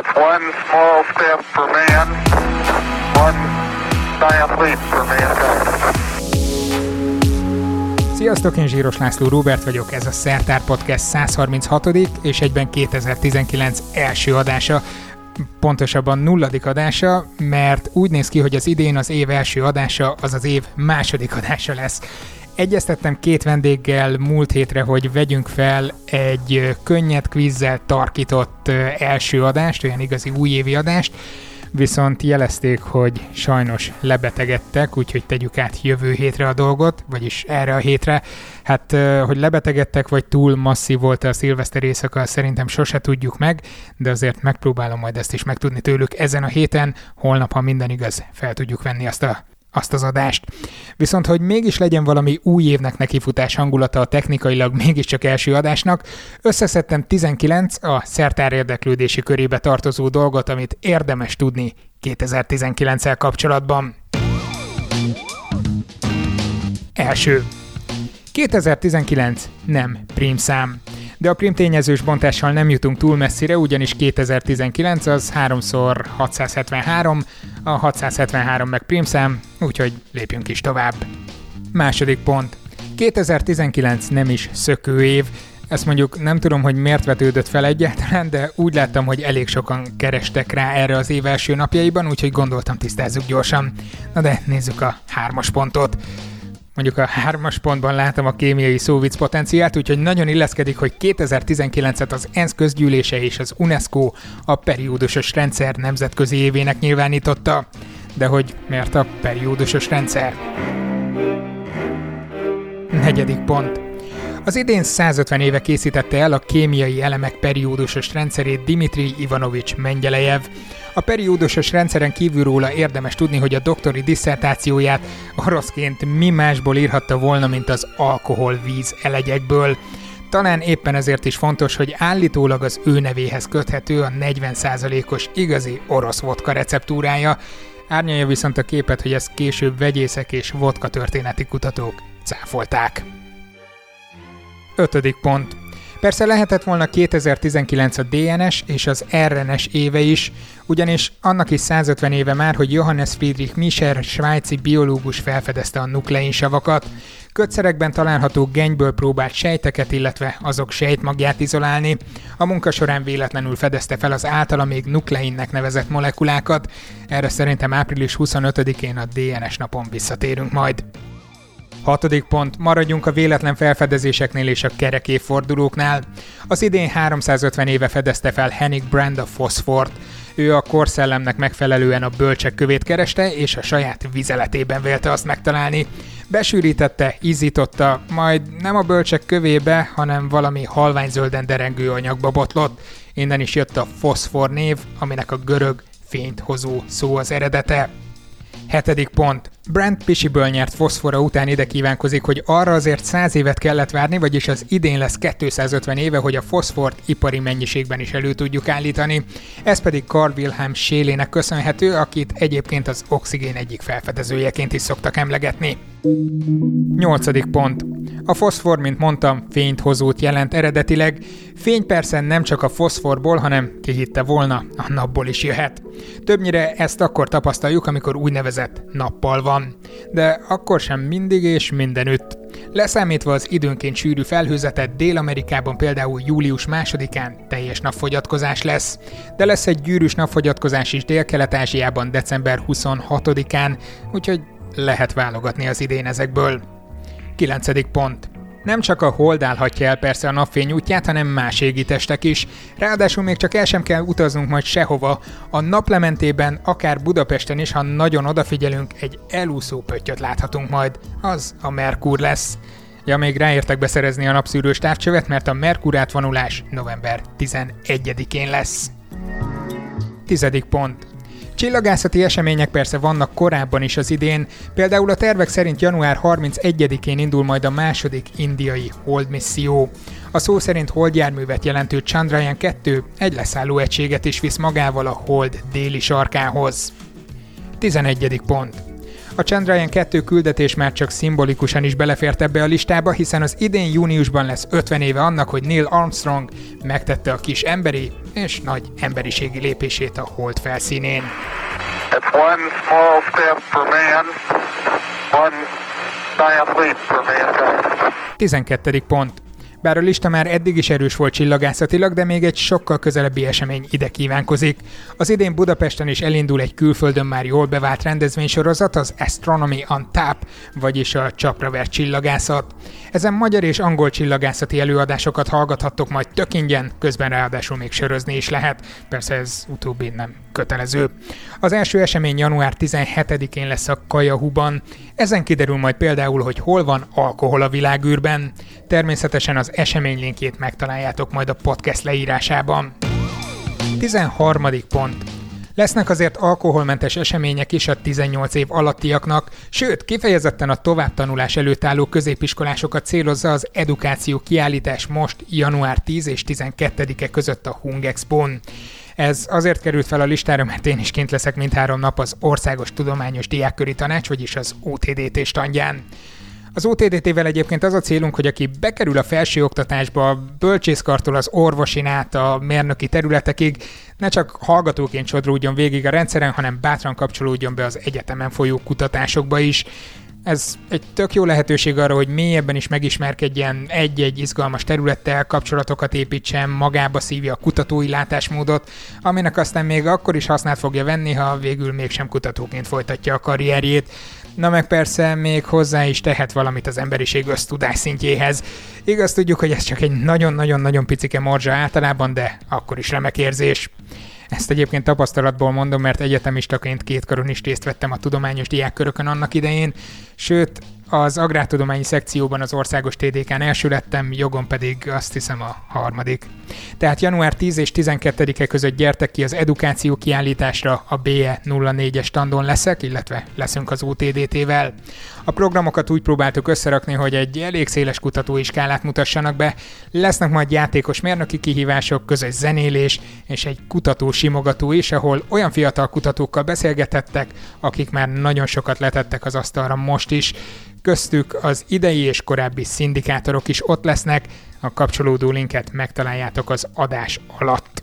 It's one small step for man, one giant leap for mankind. Sziasztok, én Zsíros László Róbert vagyok, ez a Szertár Podcast 136. és egyben 2019 első adása, pontosabban nulladik adása, mert úgy néz ki, hogy az idén az év első adása az az év második adása lesz. Egyeztettem két vendéggel múlt hétre, hogy vegyünk fel egy könnyed kvízzel tarkított első adást, olyan igazi újévi adást, viszont jelezték, hogy sajnos lebetegedtek, úgyhogy tegyük át jövő hétre a dolgot, vagyis erre a hétre. Hát, hogy lebetegedtek, vagy túl masszív volt a szilveszter éjszaka, szerintem sose tudjuk meg, de azért megpróbálom majd ezt is megtudni tőlük ezen a héten, holnap, ha minden igaz, fel tudjuk venni azt a azt az adást. Viszont, hogy mégis legyen valami új évnek nekifutás hangulata a technikailag mégiscsak első adásnak, összeszedtem 19 a szertár érdeklődési körébe tartozó dolgot, amit érdemes tudni 2019-el kapcsolatban. Első. 2019 nem prímszám de a prim tényezős bontással nem jutunk túl messzire, ugyanis 2019 az 3x673, a 673 meg primszám, úgyhogy lépjünk is tovább. Második pont. 2019 nem is szökő év, ezt mondjuk nem tudom, hogy miért vetődött fel egyáltalán, de úgy láttam, hogy elég sokan kerestek rá erre az év első napjaiban, úgyhogy gondoltam tisztázzuk gyorsan. Na de nézzük a hármas pontot mondjuk a hármas pontban látom a kémiai szóvic potenciált, úgyhogy nagyon illeszkedik, hogy 2019-et az ENSZ közgyűlése és az UNESCO a periódusos rendszer nemzetközi évének nyilvánította. De hogy miért a periódusos rendszer? Negyedik pont. Az idén 150 éve készítette el a kémiai elemek periódusos rendszerét Dimitri Ivanovics Mengyelejev. A periódusos rendszeren kívül róla érdemes tudni, hogy a doktori disszertációját oroszként mi másból írhatta volna, mint az alkohol-víz elegyekből. Talán éppen ezért is fontos, hogy állítólag az ő nevéhez köthető a 40%-os igazi orosz vodka receptúrája, Árnyalja viszont a képet, hogy ezt később vegyészek és vodka történeti kutatók cáfolták. Ötödik pont. Persze lehetett volna 2019 a DNS és az RNS éve is, ugyanis annak is 150 éve már, hogy Johannes Friedrich Mischer, svájci biológus felfedezte a nukleinsavakat. Kötszerekben található genyből próbált sejteket, illetve azok sejtmagját izolálni. A munka során véletlenül fedezte fel az általa még nukleinnek nevezett molekulákat. Erre szerintem április 25-én a DNS napon visszatérünk majd. Hatodik pont, maradjunk a véletlen felfedezéseknél és a kerek évfordulóknál. Az idén 350 éve fedezte fel Henning Brand a foszfort. Ő a korszellemnek megfelelően a bölcsek kövét kereste, és a saját vizeletében vélte azt megtalálni. Besűrítette, ízította, majd nem a bölcsek kövébe, hanem valami halványzölden derengő anyagba botlott. Innen is jött a foszfor név, aminek a görög fényt hozó szó az eredete. Hetedik pont. Brand Pisiből nyert foszfora után ide kívánkozik, hogy arra azért 100 évet kellett várni, vagyis az idén lesz 250 éve, hogy a foszfort ipari mennyiségben is elő tudjuk állítani. Ez pedig Carl Wilhelm Schélének köszönhető, akit egyébként az oxigén egyik felfedezőjeként is szoktak emlegetni. Nyolcadik pont. A foszfor, mint mondtam, fényt hozót jelent eredetileg. Fény persze nem csak a foszforból, hanem ki hitte volna, a napból is jöhet. Többnyire ezt akkor tapasztaljuk, amikor úgynevezett nappal van. De akkor sem mindig és mindenütt. Leszámítva az időnként sűrű felhőzetet Dél-Amerikában például július másodikán teljes napfogyatkozás lesz, de lesz egy gyűrűs napfogyatkozás is Dél-Kelet-Ázsiában december 26-án, úgyhogy lehet válogatni az idén ezekből. 9. pont. Nem csak a hold állhatja el persze a napfény útját, hanem más égitestek is. Ráadásul még csak el sem kell utaznunk majd sehova. A naplementében, akár Budapesten is, ha nagyon odafigyelünk, egy elúszó pöttyöt láthatunk majd. Az a Merkur lesz. Ja, még ráértek beszerezni a napszűrős távcsövet, mert a Merkur átvonulás november 11-én lesz. Tizedik pont. Csillagászati események persze vannak korábban is az idén, például a tervek szerint január 31-én indul majd a második indiai Hold misszió. A szó szerint holdjárművet jelentő Chandrayaan 2 egy leszálló egységet is visz magával a Hold déli sarkához. 11. pont. A Chandrayaan 2 küldetés már csak szimbolikusan is belefért ebbe a listába, hiszen az idén júniusban lesz 50 éve annak, hogy Neil Armstrong megtette a kis emberi és nagy emberiségi lépését a hold felszínén. It's one small step for man, one giant leap for mankind. 12. pont. Bár a lista már eddig is erős volt csillagászatilag, de még egy sokkal közelebbi esemény ide kívánkozik. Az idén Budapesten is elindul egy külföldön már jól bevált rendezvénysorozat, az Astronomy on Tap, vagyis a csapravert csillagászat. Ezen magyar és angol csillagászati előadásokat hallgathattok majd tök ingyen, közben ráadásul még sörözni is lehet, persze ez utóbbi nem kötelező. Az első esemény január 17-én lesz a Kajahuban. Ezen kiderül majd például, hogy hol van alkohol a világűrben. Természetesen az esemény linkjét megtaláljátok majd a podcast leírásában. 13. pont. Lesznek azért alkoholmentes események is a 18 év alattiaknak, sőt, kifejezetten a továbbtanulás előtt álló középiskolásokat célozza az edukáció kiállítás most január 10 és 12-e között a Hung Expo-n. Ez azért került fel a listára, mert én is kint leszek mindhárom nap az Országos Tudományos Diákköri Tanács, vagyis az OTDT standján. Az OTDT-vel egyébként az a célunk, hogy aki bekerül a felsőoktatásba, bölcsészkartól az orvosin át a mérnöki területekig, ne csak hallgatóként sodródjon végig a rendszeren, hanem bátran kapcsolódjon be az egyetemen folyó kutatásokba is. Ez egy tök jó lehetőség arra, hogy mélyebben is megismerkedjen egy-egy izgalmas területtel, kapcsolatokat építsen, magába szívja a kutatói látásmódot, aminek aztán még akkor is hasznát fogja venni, ha végül mégsem kutatóként folytatja a karrierjét. Na meg persze még hozzá is tehet valamit az emberiség ösztudás szintjéhez. Igaz tudjuk, hogy ez csak egy nagyon-nagyon-nagyon picike morzsa általában, de akkor is remek érzés. Ezt egyébként tapasztalatból mondom, mert egyetemistaként két karon is részt vettem a tudományos diákkörökön annak idején, sőt, az agrártudományi szekcióban az országos TDK-n első lettem, jogon pedig azt hiszem a harmadik. Tehát január 10 és 12-e között gyertek ki az edukáció kiállításra, a BE 04-es standon leszek, illetve leszünk az OTDT-vel. A programokat úgy próbáltuk összerakni, hogy egy elég széles kutatói skálát mutassanak be, lesznek majd játékos mérnöki kihívások, közös zenélés és egy kutató simogató is, ahol olyan fiatal kutatókkal beszélgetettek, akik már nagyon sokat letettek az asztalra most is, köztük az idei és korábbi szindikátorok is ott lesznek, a kapcsolódó linket megtaláljátok az adás alatt.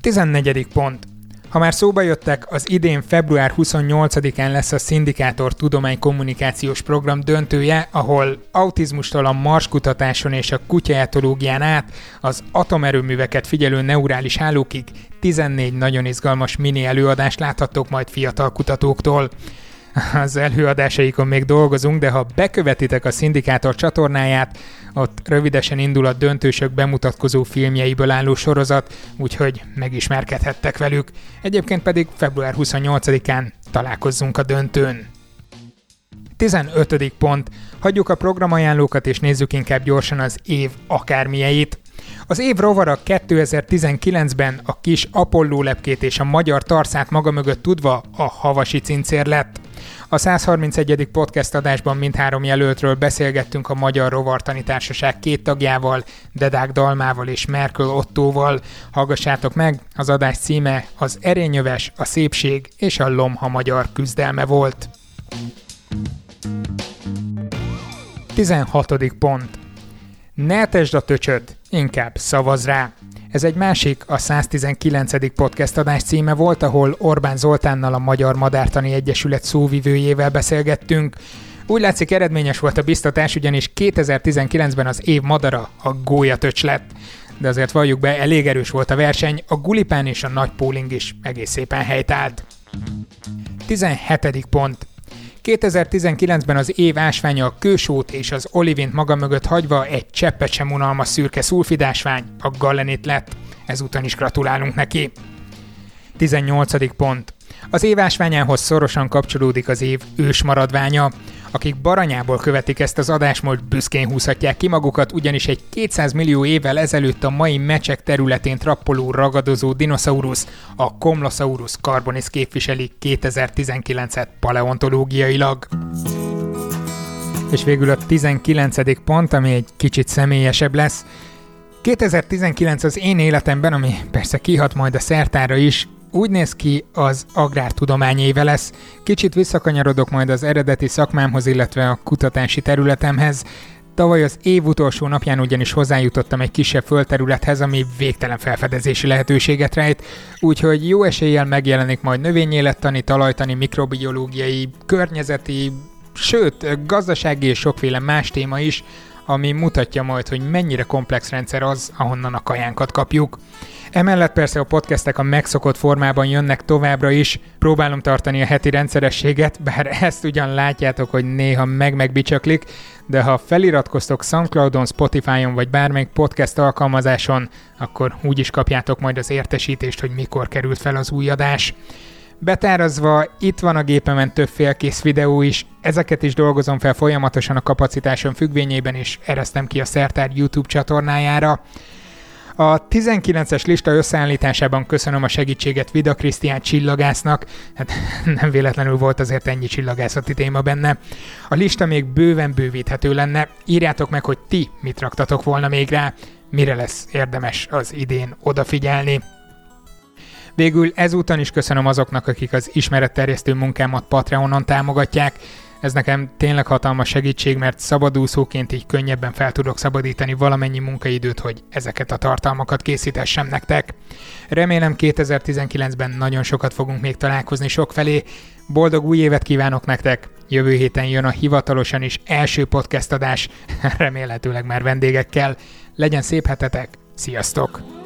14. pont. Ha már szóba jöttek, az idén február 28-án lesz a Szindikátor Tudománykommunikációs Program döntője, ahol autizmustól a marskutatáson és a kutyaetológián át az atomerőműveket figyelő neurális hálókig 14 nagyon izgalmas mini előadást láthattok majd fiatal kutatóktól az előadásaikon még dolgozunk, de ha bekövetitek a Szindikátor csatornáját, ott rövidesen indul a döntősök bemutatkozó filmjeiből álló sorozat, úgyhogy megismerkedhettek velük. Egyébként pedig február 28-án találkozzunk a döntőn. 15. pont. Hagyjuk a programajánlókat és nézzük inkább gyorsan az év akármilyeit. Az év rovara 2019-ben a kis Apolló lepkét és a magyar tarszát maga mögött tudva a havasi cincér lett. A 131. podcast adásban mindhárom jelöltről beszélgettünk a Magyar Rovartani Társaság két tagjával, Dedák Dalmával és Merkel Ottóval. Hallgassátok meg, az adás címe az erényöves, a szépség és a lomha magyar küzdelme volt. 16. pont. Ne tesd a töcsöt, inkább szavaz rá. Ez egy másik, a 119. podcast adás címe volt, ahol Orbán Zoltánnal a Magyar Madártani Egyesület szóvivőjével beszélgettünk. Úgy látszik eredményes volt a biztatás, ugyanis 2019-ben az év madara a gólyatöcs lett. De azért valljuk be, elég erős volt a verseny, a gulipán és a nagy póling is egész szépen helytált. 17. pont. 2019-ben az év ásványa a kősót és az olivint maga mögött hagyva egy cseppet sem unalmas szürke szulfidásvány, a galenit lett. Ezúton is gratulálunk neki. 18. pont. Az év ásványához szorosan kapcsolódik az év ős maradványa. Akik baranyából követik ezt az adásmód, büszkén húzhatják ki magukat, ugyanis egy 200 millió évvel ezelőtt a mai mecsek területén trappoló ragadozó dinoszaurusz, a Komlosaurus carbonis képviseli 2019-et paleontológiailag. És végül a 19. pont, ami egy kicsit személyesebb lesz. 2019 az én életemben, ami persze kihat majd a szertára is, úgy néz ki, az agrártudomány éve lesz. Kicsit visszakanyarodok majd az eredeti szakmámhoz, illetve a kutatási területemhez. Tavaly az év utolsó napján ugyanis hozzájutottam egy kisebb földterülethez, ami végtelen felfedezési lehetőséget rejt, úgyhogy jó eséllyel megjelenik majd növényélettani, talajtani, mikrobiológiai, környezeti, sőt, gazdasági és sokféle más téma is, ami mutatja majd, hogy mennyire komplex rendszer az, ahonnan a kajánkat kapjuk. Emellett persze a podcastek a megszokott formában jönnek továbbra is, próbálom tartani a heti rendszerességet, bár ezt ugyan látjátok, hogy néha meg-megbicsaklik, de ha feliratkoztok Soundcloudon, Spotify-on vagy bármelyik podcast alkalmazáson, akkor úgy is kapjátok majd az értesítést, hogy mikor került fel az új adás. Betárazva, itt van a gépemen több félkész videó is, ezeket is dolgozom fel folyamatosan a kapacitásom függvényében, és eresztem ki a Szertár YouTube csatornájára. A 19-es lista összeállításában köszönöm a segítséget Vida Krisztián csillagásznak, hát nem véletlenül volt azért ennyi csillagászati téma benne. A lista még bőven bővíthető lenne, írjátok meg, hogy ti mit raktatok volna még rá, mire lesz érdemes az idén odafigyelni. Végül ezúton is köszönöm azoknak, akik az ismeretterjesztő munkámat Patreonon támogatják. Ez nekem tényleg hatalmas segítség, mert szabadúszóként így könnyebben fel tudok szabadítani valamennyi munkaidőt, hogy ezeket a tartalmakat készítessem nektek. Remélem 2019-ben nagyon sokat fogunk még találkozni sokfelé. Boldog új évet kívánok nektek! Jövő héten jön a hivatalosan is első podcast adás, remélhetőleg már vendégekkel. Legyen szép hetetek, sziasztok!